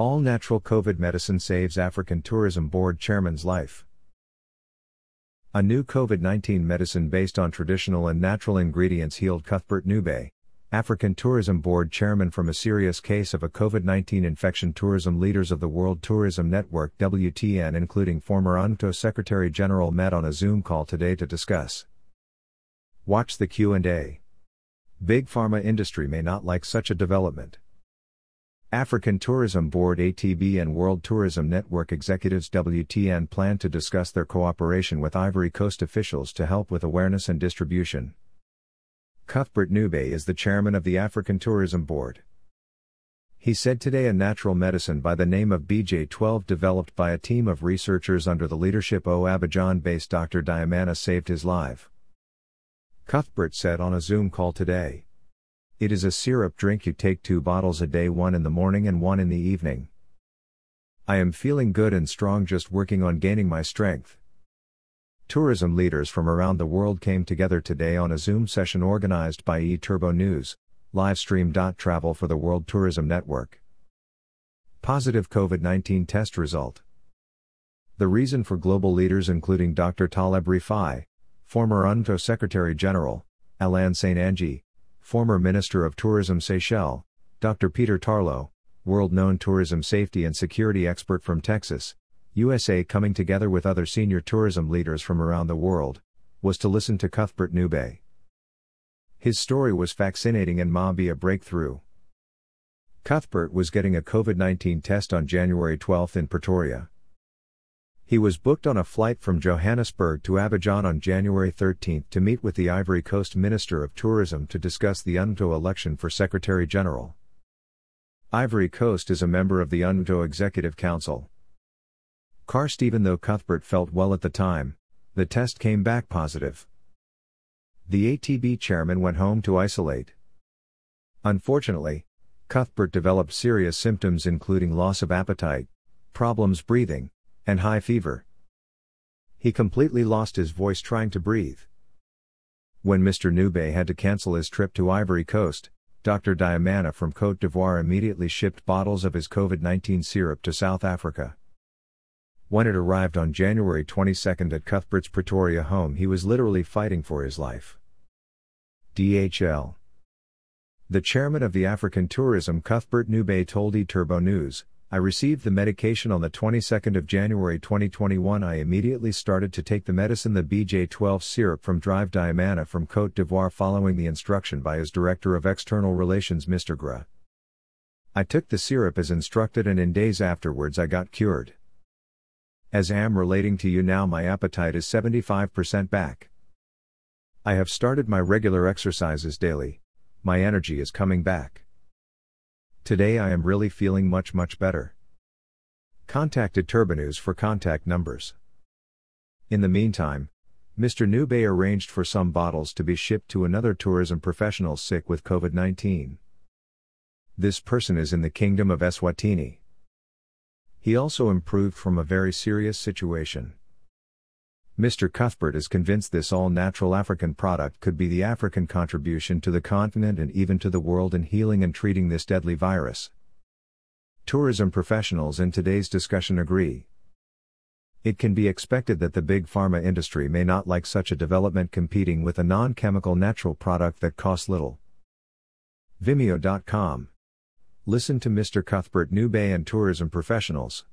All natural COVID medicine saves African Tourism Board chairman's life. A new COVID 19 medicine based on traditional and natural ingredients healed Cuthbert Ncube, African Tourism Board chairman from a serious case of a COVID 19 infection. Tourism leaders of the World Tourism Network WTN, including former UNCTAD Secretary General, met on a Zoom call today to discuss. Watch the Q&A. Big pharma industry may not like such a development. African Tourism Board ATB and World Tourism Network executives WTN plan to discuss their cooperation with Ivory Coast officials to help with awareness and distribution. Cuthbert Ncube is the chairman of the African Tourism Board. He said today a natural medicine by the name of BJ12 developed by a team of researchers under the leadership of Abidjan-based Dr. Diamana saved his life. Cuthbert said on a Zoom call today. It is a syrup drink you take two bottles a day, one in the morning and one in the evening. I am feeling good and strong just working on gaining my strength. Tourism leaders from around the world came together today on a Zoom session organized by eTurbo News, livestream.travel for the World Tourism Network. Positive COVID 19 test result. The reason for global leaders, including Dr. Taleb Rifai, former UNCTAD Secretary General, Alain St. Ange, former Minister of Tourism Seychelles, Dr. Peter Tarlow, world known tourism safety and security expert from Texas, USA coming together with other senior tourism leaders from around the world, was to listen to Cuthbert Ncube. His story was fascinating and ma be a breakthrough. Cuthbert was getting a COVID 19 test on January 12 in Pretoria. He was booked on a flight from Johannesburg to Abidjan on January 13 to meet with the Ivory Coast Minister of Tourism to discuss the UNTO election for Secretary General. Ivory Coast is a member of the UNTO Executive Council. Karst even though Cuthbert felt well at the time, the test came back positive. The ATB chairman went home to isolate. Unfortunately, Cuthbert developed serious symptoms including loss of appetite, problems breathing, and high fever. He completely lost his voice trying to breathe. When Mr. Ncube had to cancel his trip to Ivory Coast, Dr. Diamana from Cote d'Ivoire immediately shipped bottles of his COVID 19 syrup to South Africa. When it arrived on January 22 at Cuthbert's Pretoria home, he was literally fighting for his life. DHL. The chairman of the African Tourism Cuthbert Ncube told eTurbo News, I received the medication on the 22nd of January 2021. I immediately started to take the medicine the BJ12 syrup from Drive Diamana from Cote d'Ivoire following the instruction by his Director of External Relations Mr. Gra. I took the syrup as instructed and in days afterwards I got cured. As I am relating to you now, my appetite is 75% back. I have started my regular exercises daily. My energy is coming back. Today I am really feeling much, much better. Contacted Turbonews for contact numbers. In the meantime, Mr. Ncube arranged for some bottles to be shipped to another tourism professional sick with COVID 19. This person is in the Kingdom of Eswatini. He also improved from a very serious situation. Mr. Cuthbert is convinced this all natural African product could be the African contribution to the continent and even to the world in healing and treating this deadly virus. Tourism professionals in today's discussion agree. It can be expected that the big pharma industry may not like such a development competing with a non chemical natural product that costs little. Vimeo.com Listen to Mr. Cuthbert Ncube and tourism professionals.